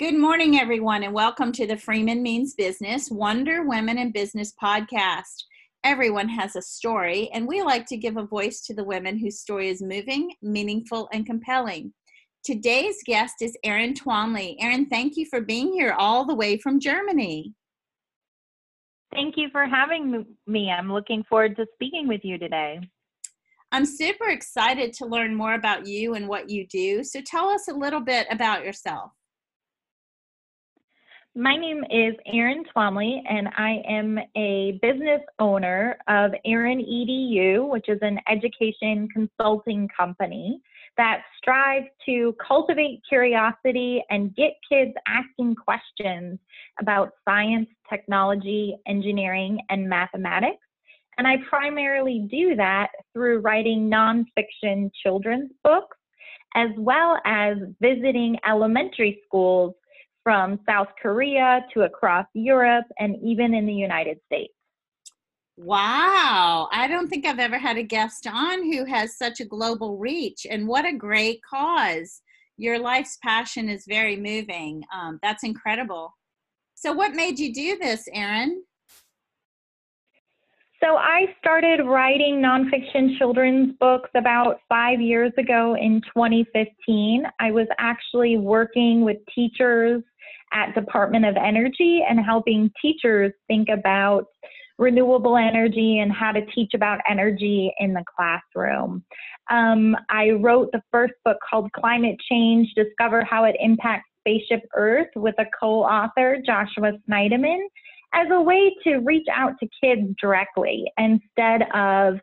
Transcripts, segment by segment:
Good morning, everyone, and welcome to the Freeman Means Business Wonder Women in Business podcast. Everyone has a story, and we like to give a voice to the women whose story is moving, meaningful, and compelling. Today's guest is Erin Twamley. Erin, thank you for being here all the way from Germany. Thank you for having me. I'm looking forward to speaking with you today. I'm super excited to learn more about you and what you do. So tell us a little bit about yourself. My name is Erin Twamley, and I am a business owner of Erin EDU, which is an education consulting company that strives to cultivate curiosity and get kids asking questions about science, technology, engineering, and mathematics. And I primarily do that through writing nonfiction children's books, as well as visiting elementary schools from South Korea to across Europe and even in the United States. Wow, I don't think I've ever had a guest on who has such a global reach, and what a great cause. Your life's passion is very moving. Um, that's incredible. So, what made you do this, Erin? So, I started writing nonfiction children's books about five years ago in 2015. I was actually working with teachers at Department of Energy and helping teachers think about renewable energy and how to teach about energy in the classroom. Um, I wrote the first book called Climate Change Discover How It Impacts Spaceship Earth with a co author, Joshua Sneideman, as a way to reach out to kids directly instead of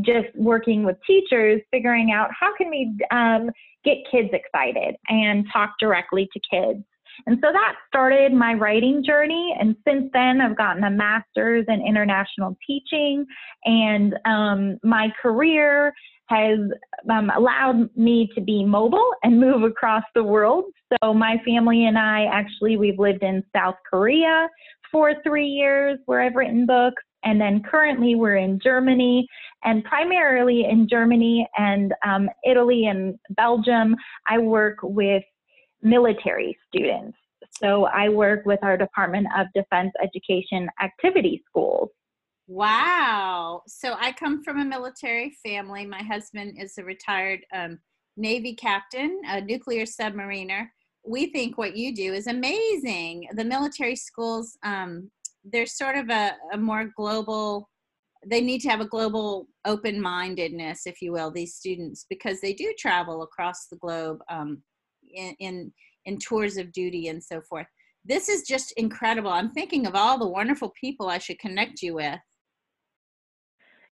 just working with teachers, figuring out how can we um, get kids excited and talk directly to kids. And so that started my writing journey. And since then, I've gotten a master's in international teaching, and um, my career has um, allowed me to be mobile and move across the world. So my family and I actually we've lived in South Korea for three years, where I've written books. And then currently we're in Germany, and primarily in Germany and um, Italy and Belgium, I work with military students. So I work with our Department of Defense Education Activity Schools. Wow. So I come from a military family. My husband is a retired um, Navy captain, a nuclear submariner. We think what you do is amazing. The military schools, um, they're sort of a, a more global they need to have a global open mindedness if you will these students because they do travel across the globe um, in, in in tours of duty and so forth. This is just incredible. I'm thinking of all the wonderful people I should connect you with.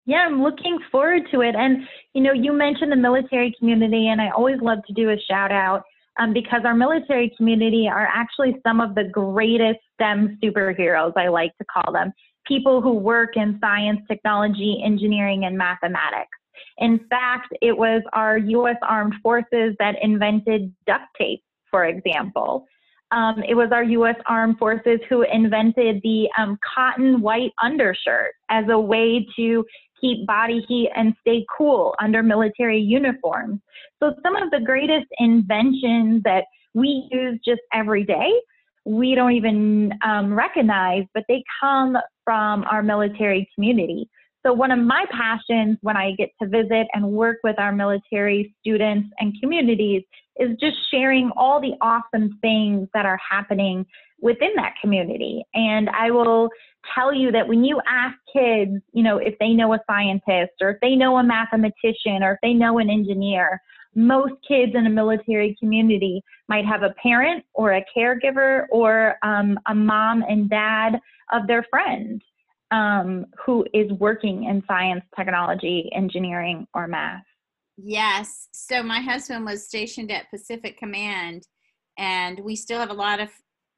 Yeah, I'm looking forward to it. And, you know, you mentioned the military community, and I always love to do a shout out um, because our military community are actually some of the greatest STEM superheroes, I like to call them people who work in science, technology, engineering, and mathematics. In fact, it was our U.S. Armed Forces that invented duct tape, for example. Um, it was our U.S. Armed Forces who invented the um, cotton white undershirt as a way to keep body heat and stay cool under military uniforms. So, some of the greatest inventions that we use just every day, we don't even um, recognize, but they come from our military community. So, one of my passions when I get to visit and work with our military students and communities is just sharing all the awesome things that are happening within that community. And I will tell you that when you ask kids, you know, if they know a scientist or if they know a mathematician or if they know an engineer, most kids in a military community might have a parent or a caregiver or um, a mom and dad of their friend um, who is working in science, technology, engineering, or math. Yes. So my husband was stationed at Pacific Command, and we still have a lot of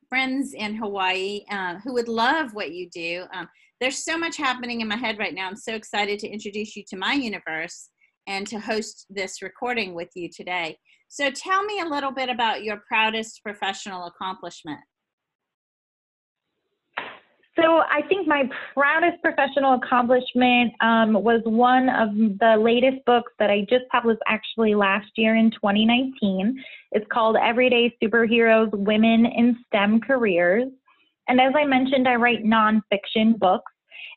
friends in Hawaii uh, who would love what you do. Um, there's so much happening in my head right now. I'm so excited to introduce you to my universe and to host this recording with you today. So tell me a little bit about your proudest professional accomplishment. So I think my proudest professional accomplishment um, was one of the latest books that I just published actually last year in 2019. It's called Everyday Superheroes Women in STEM Careers. And as I mentioned, I write nonfiction books.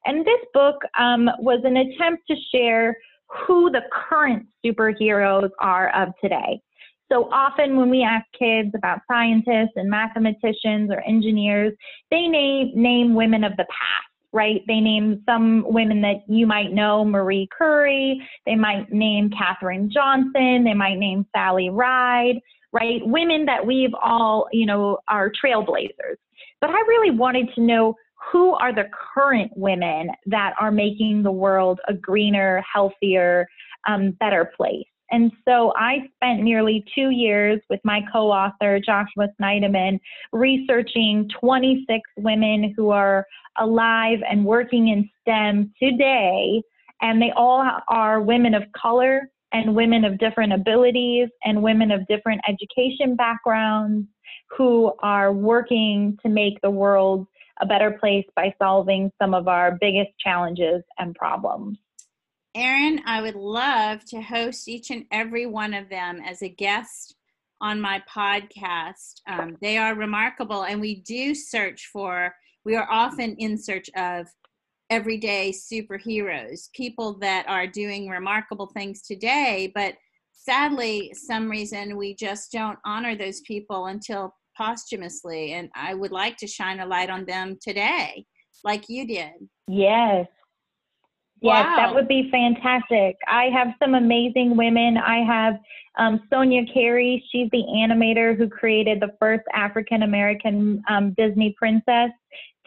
And this book um, was an attempt to share who the current superheroes are of today. So often when we ask kids about scientists and mathematicians or engineers, they name, name women of the past, right? They name some women that you might know, Marie Curie, they might name Katherine Johnson, they might name Sally Ride, right? Women that we've all, you know, are trailblazers. But I really wanted to know who are the current women that are making the world a greener, healthier, um, better place. And so I spent nearly two years with my co author, Joshua Sneideman, researching 26 women who are alive and working in STEM today. And they all are women of color and women of different abilities and women of different education backgrounds who are working to make the world a better place by solving some of our biggest challenges and problems. Erin, I would love to host each and every one of them as a guest on my podcast. Um, they are remarkable, and we do search for, we are often in search of everyday superheroes, people that are doing remarkable things today, but sadly, some reason we just don't honor those people until posthumously. And I would like to shine a light on them today, like you did. Yes. Yes, wow. that would be fantastic. I have some amazing women. I have um, Sonya Carey. She's the animator who created the first African American um, Disney princess,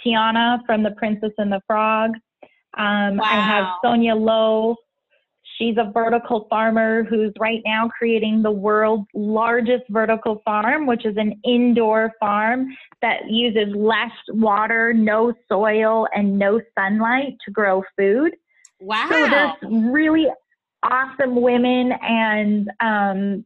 Tiana from The Princess and the Frog. Um, wow. I have Sonia Lo. She's a vertical farmer who's right now creating the world's largest vertical farm, which is an indoor farm that uses less water, no soil, and no sunlight to grow food. Wow. So there's really awesome women and um,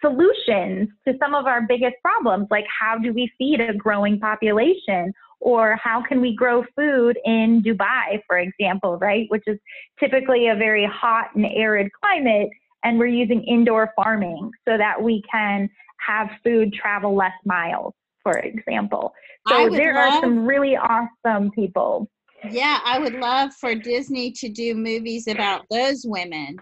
solutions to some of our biggest problems, like how do we feed a growing population? Or how can we grow food in Dubai, for example, right? Which is typically a very hot and arid climate. And we're using indoor farming so that we can have food travel less miles, for example. So there love- are some really awesome people. Yeah, I would love for Disney to do movies about those women.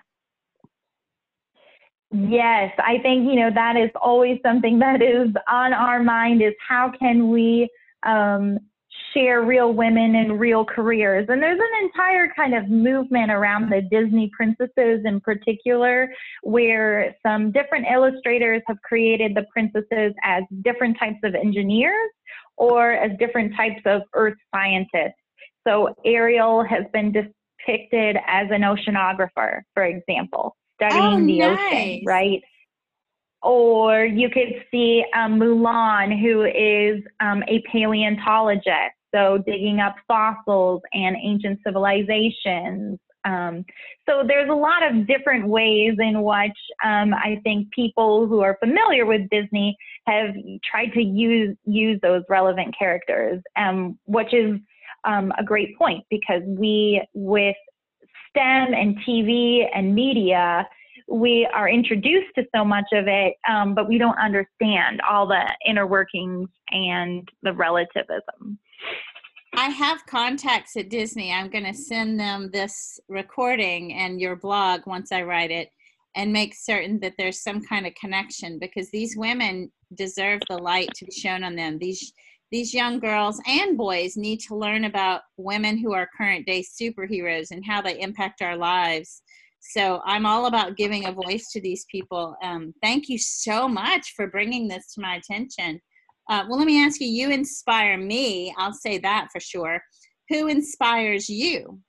Yes, I think, you know, that is always something that is on our mind is how can we um, share real women and real careers. And there's an entire kind of movement around the Disney princesses in particular, where some different illustrators have created the princesses as different types of engineers or as different types of earth scientists. So Ariel has been depicted as an oceanographer, for example, studying oh, the nice. ocean, right? Or you could see um, Mulan, who is um, a paleontologist, so digging up fossils and ancient civilizations. Um, so there's a lot of different ways in which um, I think people who are familiar with Disney have tried to use use those relevant characters, um, which is um, a great point because we, with STEM and TV and media, we are introduced to so much of it, um, but we don't understand all the inner workings and the relativism. I have contacts at Disney. I'm going to send them this recording and your blog once I write it and make certain that there's some kind of connection because these women deserve the light to be shown on them. These these young girls and boys need to learn about women who are current day superheroes and how they impact our lives. So I'm all about giving a voice to these people. Um, thank you so much for bringing this to my attention. Uh, well, let me ask you, you inspire me. I'll say that for sure. Who inspires you?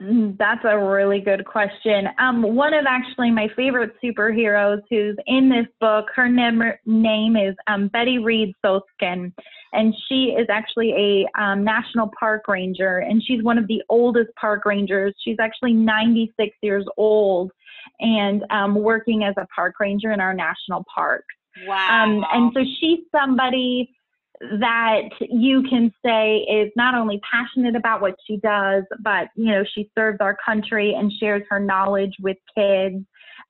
Mm, that's a really good question. Um, one of actually my favorite superheroes who's in this book, her name, name is um, Betty Reid Soskin, and she is actually a um, national park ranger, and she's one of the oldest park rangers. She's actually 96 years old and um, working as a park ranger in our national parks. Wow. Um, and so she's somebody that you can say is not only passionate about what she does, but you know she serves our country and shares her knowledge with kids.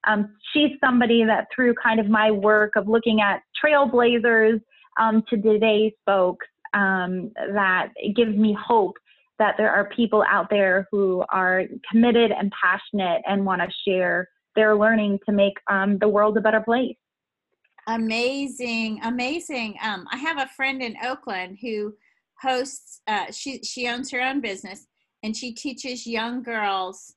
Um, she's somebody that through kind of my work of looking at trailblazers um, to today's folks, um, that gives me hope that there are people out there who are committed and passionate and want to share their learning to make um, the world a better place. Amazing, amazing. Um, I have a friend in Oakland who hosts. Uh, she she owns her own business and she teaches young girls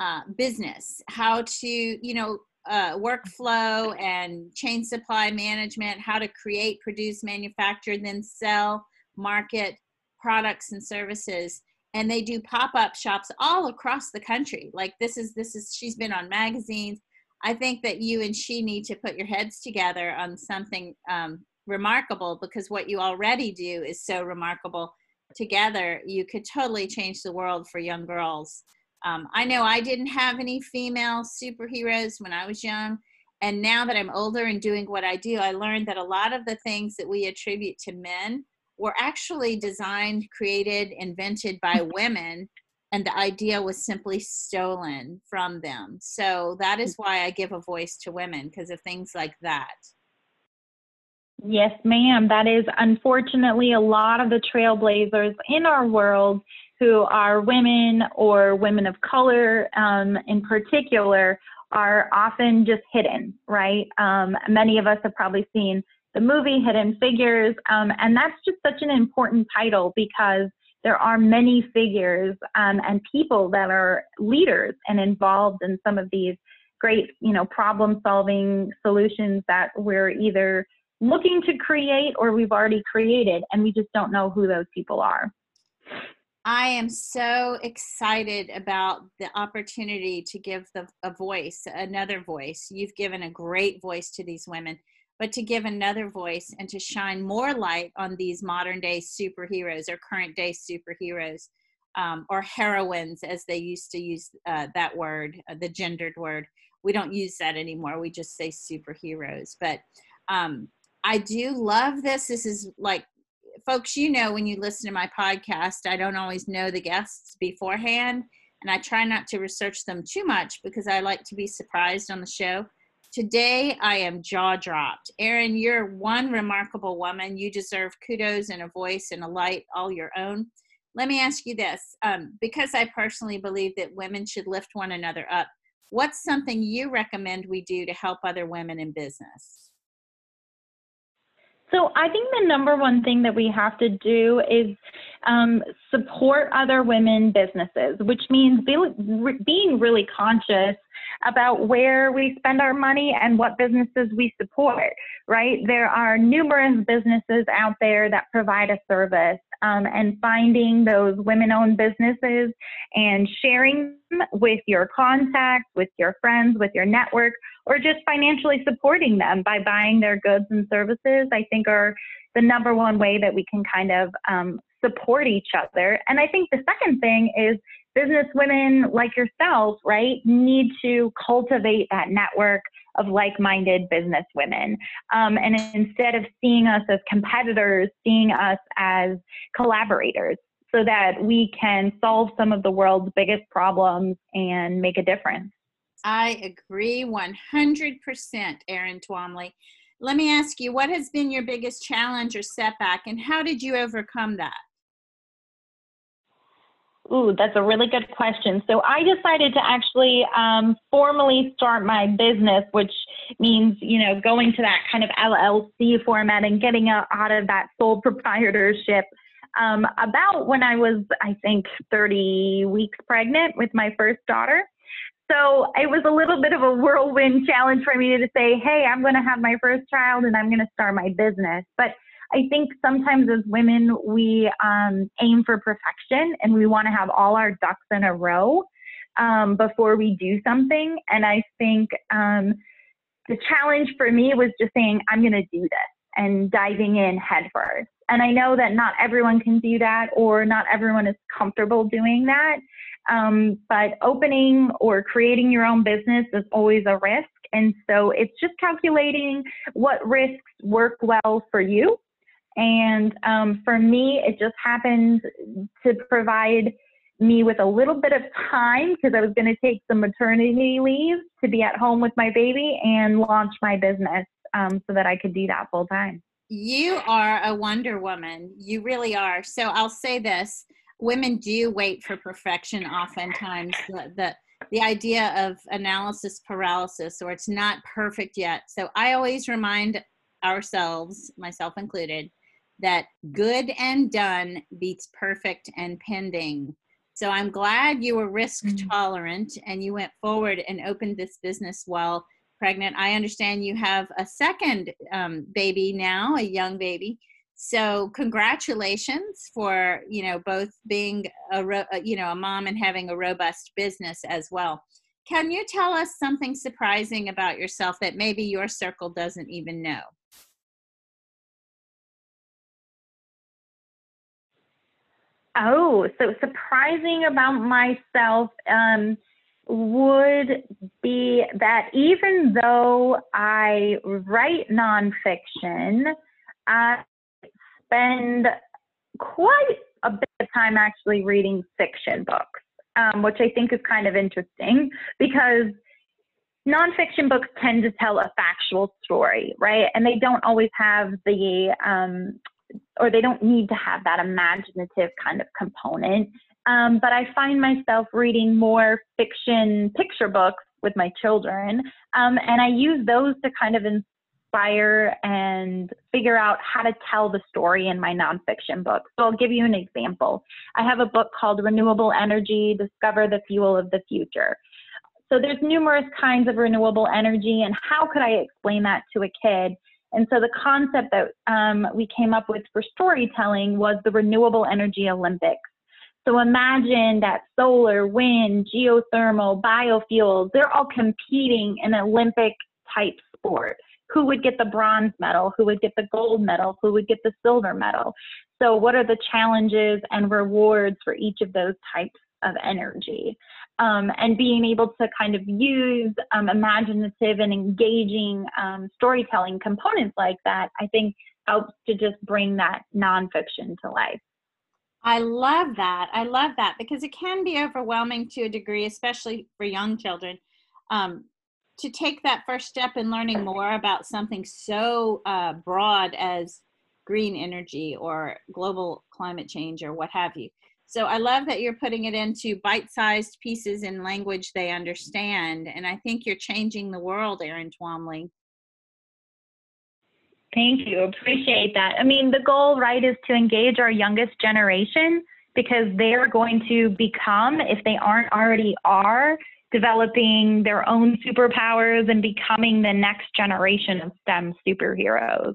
uh, business, how to you know uh, workflow and chain supply management, how to create, produce, manufacture, then sell, market products and services. And they do pop-up shops all across the country. Like this is this is she's been on magazines I think that you and she need to put your heads together on something um, remarkable because what you already do is so remarkable. Together, you could totally change the world for young girls. Um, I know I didn't have any female superheroes when I was young. And now that I'm older and doing what I do, I learned that a lot of the things that we attribute to men were actually designed, created, invented by women and the idea was simply stolen from them. So that is why I give a voice to women because of things like that. Yes, ma'am. That is unfortunately a lot of the trailblazers in our world who are women or women of color um, in particular are often just hidden, right? Um, many of us have probably seen the movie Hidden Figures, um, and that's just such an important title because there are many figures um, and people that are leaders and involved in some of these great, you know, problem solving solutions that we're either looking to create or we've already created and we just don't know who those people are. I am so excited about the opportunity to give the, a voice, another voice. You've given a great voice to these women but to give another voice and to shine more light on these modern day superheroes or current day superheroes um, or heroines, as they used to use uh, that word, uh, the gendered word. We don't use that anymore. We just say superheroes. But um, I do love this. This is like, folks, you know, when you listen to my podcast, I don't always know the guests beforehand. And I try not to research them too much because I like to be surprised on the show. Today, I am jaw dropped. Erin, you're one remarkable woman. You deserve kudos and a voice and a light all your own. Let me ask you this um, because I personally believe that women should lift one another up. What's something you recommend we do to help other women in business? So I think the number one thing that we have to do is um, support other women businesses, which means be, re, being really conscious about where we spend our money and what businesses we support, right? There are numerous businesses out there that provide a service um, and finding those women owned businesses and sharing them with your contacts, with your friends, with your network, or just financially supporting them by buying their goods and services, I think are the number one way that we can kind of um, support each other. And I think the second thing is business women like yourself, right, need to cultivate that network of like minded business women. Um, and instead of seeing us as competitors, seeing us as collaborators so that we can solve some of the world's biggest problems and make a difference. I agree 100%, Erin Twamley. Let me ask you, what has been your biggest challenge or setback, and how did you overcome that? Ooh, that's a really good question. So I decided to actually um, formally start my business, which means, you know, going to that kind of LLC format and getting out of that sole proprietorship um, about when I was, I think, 30 weeks pregnant with my first daughter. So it was a little bit of a whirlwind challenge for me to say, hey, I'm going to have my first child and I'm going to start my business. But I think sometimes as women, we um, aim for perfection and we want to have all our ducks in a row um, before we do something. And I think um, the challenge for me was just saying, I'm going to do this and diving in headfirst. And I know that not everyone can do that or not everyone is comfortable doing that. Um, but opening or creating your own business is always a risk. And so it's just calculating what risks work well for you And um, for me, it just happened to provide me with a little bit of time because I was going to take some maternity leave to be at home with my baby and launch my business um, so that I could do that full time. You are a Wonder Woman. You really are. So I'll say this women do wait for perfection oftentimes. The, the, the idea of analysis paralysis or it's not perfect yet. So I always remind ourselves, myself included, that good and done beats perfect and pending. So I'm glad you were risk mm-hmm. tolerant and you went forward and opened this business while pregnant. I understand you have a second um, baby now, a young baby. So congratulations for you know both being a you know a mom and having a robust business as well. Can you tell us something surprising about yourself that maybe your circle doesn't even know? Oh, so surprising about myself um, would be that even though I write nonfiction, I spend quite a bit of time actually reading fiction books, um, which I think is kind of interesting because nonfiction books tend to tell a factual story, right? And they don't always have the um, or they don't need to have that imaginative kind of component. Um, but I find myself reading more fiction picture books with my children, um, and I use those to kind of inspire and figure out how to tell the story in my nonfiction book. So I'll give you an example. I have a book called Renewable Energy Discover the Fuel of the Future. So there's numerous kinds of renewable energy, and how could I explain that to a kid? And so the concept that um, we came up with for storytelling was the Renewable Energy Olympics. So imagine that solar, wind, geothermal, biofuels, they're all competing in Olympic type sport. Who would get the bronze medal? Who would get the gold medal? Who would get the silver medal? So, what are the challenges and rewards for each of those types of energy? um, and being able to kind of use um, imaginative and engaging um, storytelling components like that, I think helps to just bring that nonfiction to life. I love that. I love that because it can be overwhelming to a degree, especially for young children, um, to take that first step in learning more about something so uh, broad as green energy or global climate change or what have you. So I love that you're putting it into bite-sized pieces in language they understand, and I think you're changing the world, Erin Twamley. Thank you. Appreciate that. I mean, the goal, right, is to engage our youngest generation because they're going to become, if they aren't already are, developing their own superpowers and becoming the next generation of STEM superheroes.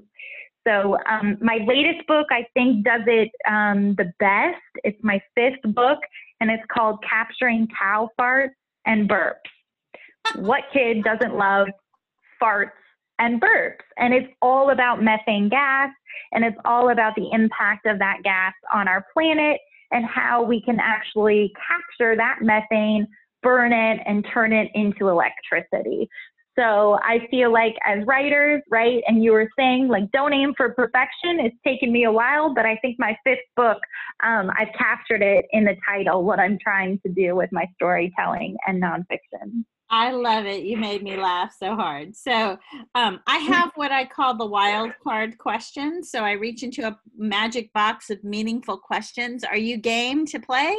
So um, my latest book, I think, does it um, the best. It's my fifth book, and it's called Capturing Cow Farts and Burps. what kid doesn't love farts and burps? And it's all about methane gas, and it's all about the impact of that gas on our planet and how we can actually capture that methane, burn it, and turn it into electricity. So I feel like as writers, right, and you were saying like don't aim for perfection. It's taken me a while, but I think my fifth book, um, I've captured it in the title, what I'm trying to do with my storytelling and nonfiction. I love it. You made me laugh so hard. So um, I have what I call the wild card question. So I reach into a magic box of meaningful questions. Are you game to play?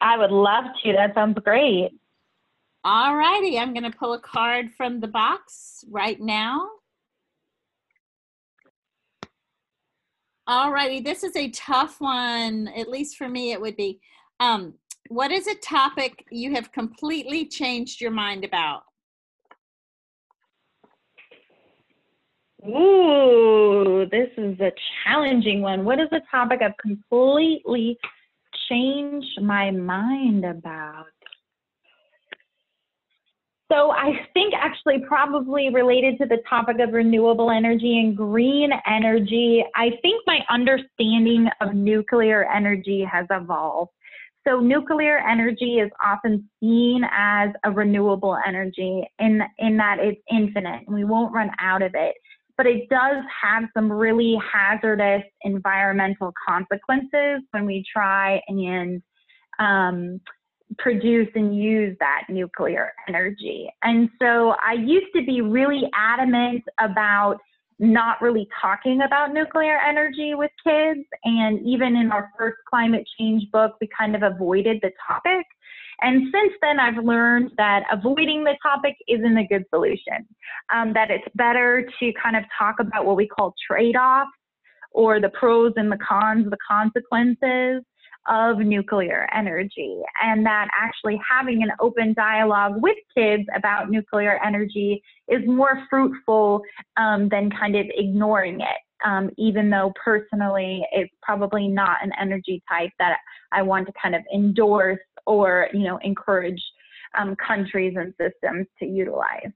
I would love to. That sounds great. All righty, I'm going to pull a card from the box right now. All righty, this is a tough one, at least for me it would be. Um, what is a topic you have completely changed your mind about? Ooh, this is a challenging one. What is a topic I've completely changed my mind about? So I think actually probably related to the topic of renewable energy and green energy, I think my understanding of nuclear energy has evolved. So nuclear energy is often seen as a renewable energy in, in that it's infinite and we won't run out of it. but it does have some really hazardous environmental consequences when we try and um, produce and use that nuclear energy. And so I used to be really adamant about not really talking about nuclear energy with kids. And even in our first climate change book, we kind of avoided the topic. And since then, I've learned that avoiding the topic isn't a good solution, um, that it's better to kind of talk about what we call trade offs or the pros and the cons, the consequences of nuclear energy, and that actually having an open dialogue with kids about nuclear energy is more fruitful um, than kind of ignoring it. Um, even though personally it's probably not an energy type that I want to kind of endorse or you know encourage um, countries and systems to utilize.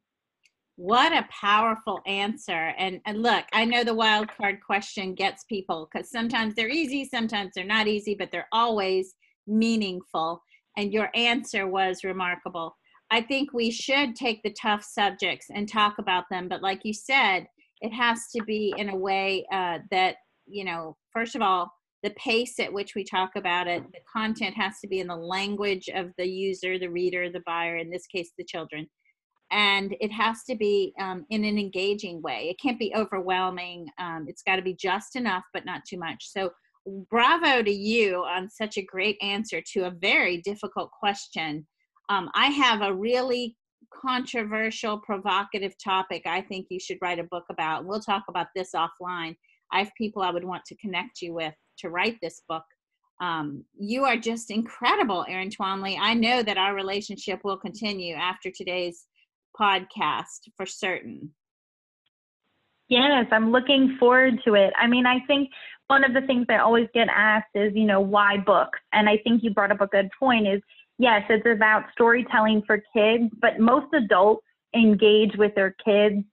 What a powerful answer. And, and look, I know the wild card question gets people because sometimes they're easy, sometimes they're not easy, but they're always meaningful. And your answer was remarkable. I think we should take the tough subjects and talk about them. But like you said, it has to be in a way uh, that, you know, first of all, the pace at which we talk about it, the content has to be in the language of the user, the reader, the buyer, in this case, the children and it has to be um, in an engaging way. It can't be overwhelming. Um, it's got to be just enough, but not too much. So, bravo to you on such a great answer to a very difficult question. Um, I have a really controversial, provocative topic I think you should write a book about. We'll talk about this offline. I have people I would want to connect you with to write this book. Um, you are just incredible, Erin Twamley. I know that our relationship will continue after today's podcast for certain. Yes, I'm looking forward to it. I mean, I think one of the things I always get asked is, you know, why books? And I think you brought up a good point is yes, it's about storytelling for kids, but most adults engage with their kids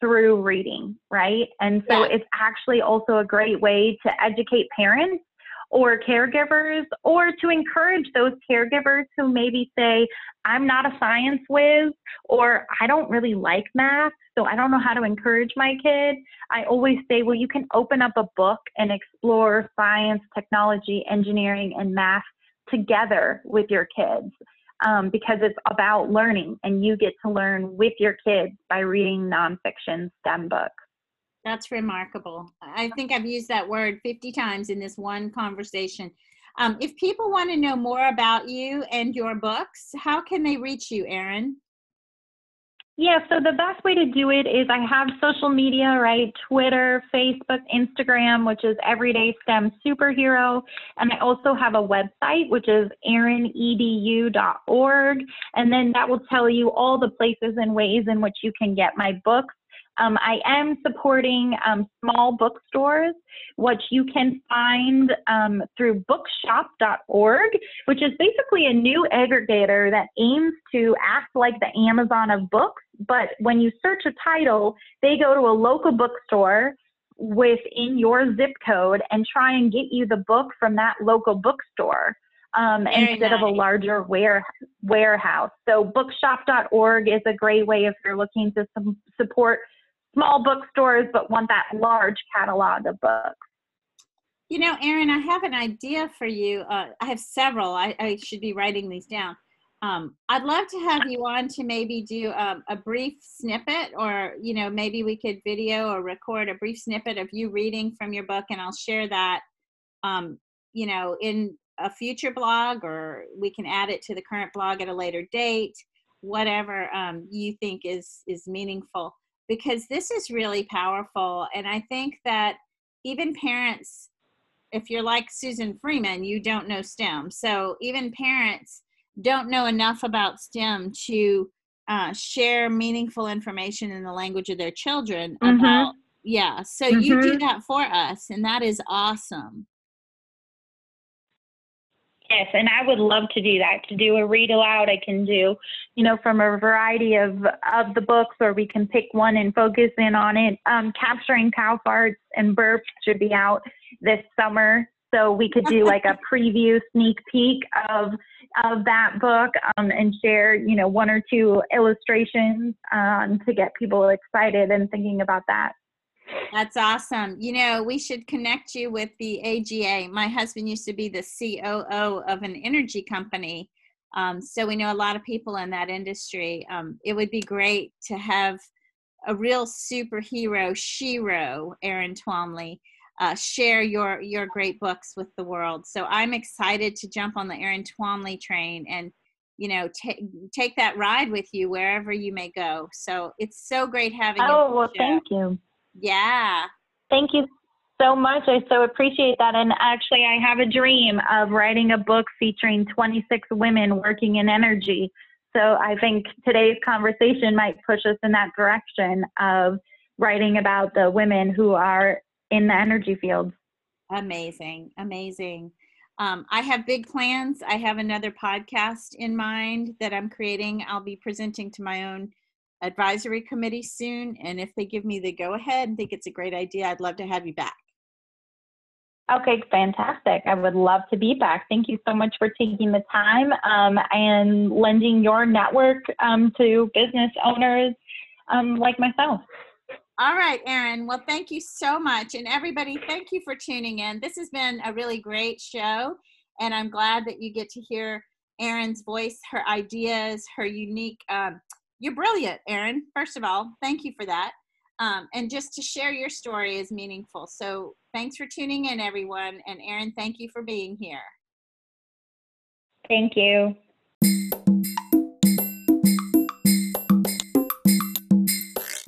through reading, right? And so yeah. it's actually also a great way to educate parents or caregivers or to encourage those caregivers who maybe say, I'm not a science whiz or I don't really like math, so I don't know how to encourage my kid. I always say, well, you can open up a book and explore science, technology, engineering, and math together with your kids. Um, because it's about learning and you get to learn with your kids by reading nonfiction STEM books. That's remarkable. I think I've used that word 50 times in this one conversation. Um, if people want to know more about you and your books, how can they reach you, Erin? Yeah, so the best way to do it is I have social media, right? Twitter, Facebook, Instagram, which is Everyday STEM Superhero. And I also have a website, which is erinedu.org. And then that will tell you all the places and ways in which you can get my books. Um, I am supporting um, small bookstores, which you can find um, through bookshop.org, which is basically a new aggregator that aims to act like the Amazon of books. But when you search a title, they go to a local bookstore within your zip code and try and get you the book from that local bookstore. Um, instead nice. of a larger ware, warehouse. So bookshop.org is a great way if you're looking to support small bookstores but want that large catalog of books. You know, Erin, I have an idea for you. Uh, I have several. I, I, should be writing these down. Um, I'd love to have you on to maybe do um, a brief snippet, or you know, maybe we could video or record a brief snippet of you reading from your book, and I'll share that, um, you know, in a future blog, or we can add it to the current blog at a later date. Whatever um, you think is is meaningful because this is really powerful. And I think that even parents, if you're like Susan Freeman, you don't know STEM. So even parents don't know enough about STEM to uh, share meaningful information in the language of their children mm-hmm. about yeah so mm-hmm. you do mm-hmm. that for us and that is awesome Yes, and I would love to do that. To do a read aloud, I can do, you know, from a variety of of the books, or we can pick one and focus in on it. Um, capturing cow farts and burps should be out this summer, so we could do like a preview, sneak peek of of that book, um, and share, you know, one or two illustrations um, to get people excited and thinking about that. That's awesome. You know, we should connect you with the AGA. My husband used to be the COO of an energy company. Um, so we know a lot of people in that industry. Um, it would be great to have a real superhero, Shiro, Erin Twamley, uh, share your your great books with the world. So I'm excited to jump on the Erin Twamley train and you know take take that ride with you wherever you may go. So it's so great having you. Oh well, thank you. Yeah. Thank you so much. I so appreciate that. And actually, I have a dream of writing a book featuring 26 women working in energy. So I think today's conversation might push us in that direction of writing about the women who are in the energy field. Amazing, amazing. Um, I have big plans. I have another podcast in mind that I'm creating. I'll be presenting to my own advisory committee soon. And if they give me the go ahead and think it's a great idea, I'd love to have you back. Okay, fantastic. I would love to be back. Thank you so much for taking the time um, and lending your network um, to business owners um, like myself. All right, Erin. Well, thank you so much. And everybody, thank you for tuning in. This has been a really great show. And I'm glad that you get to hear Erin's voice, her ideas, her unique. You're brilliant, Erin. First of all, thank you for that. Um, and just to share your story is meaningful. So thanks for tuning in, everyone. And Erin, thank you for being here. Thank you.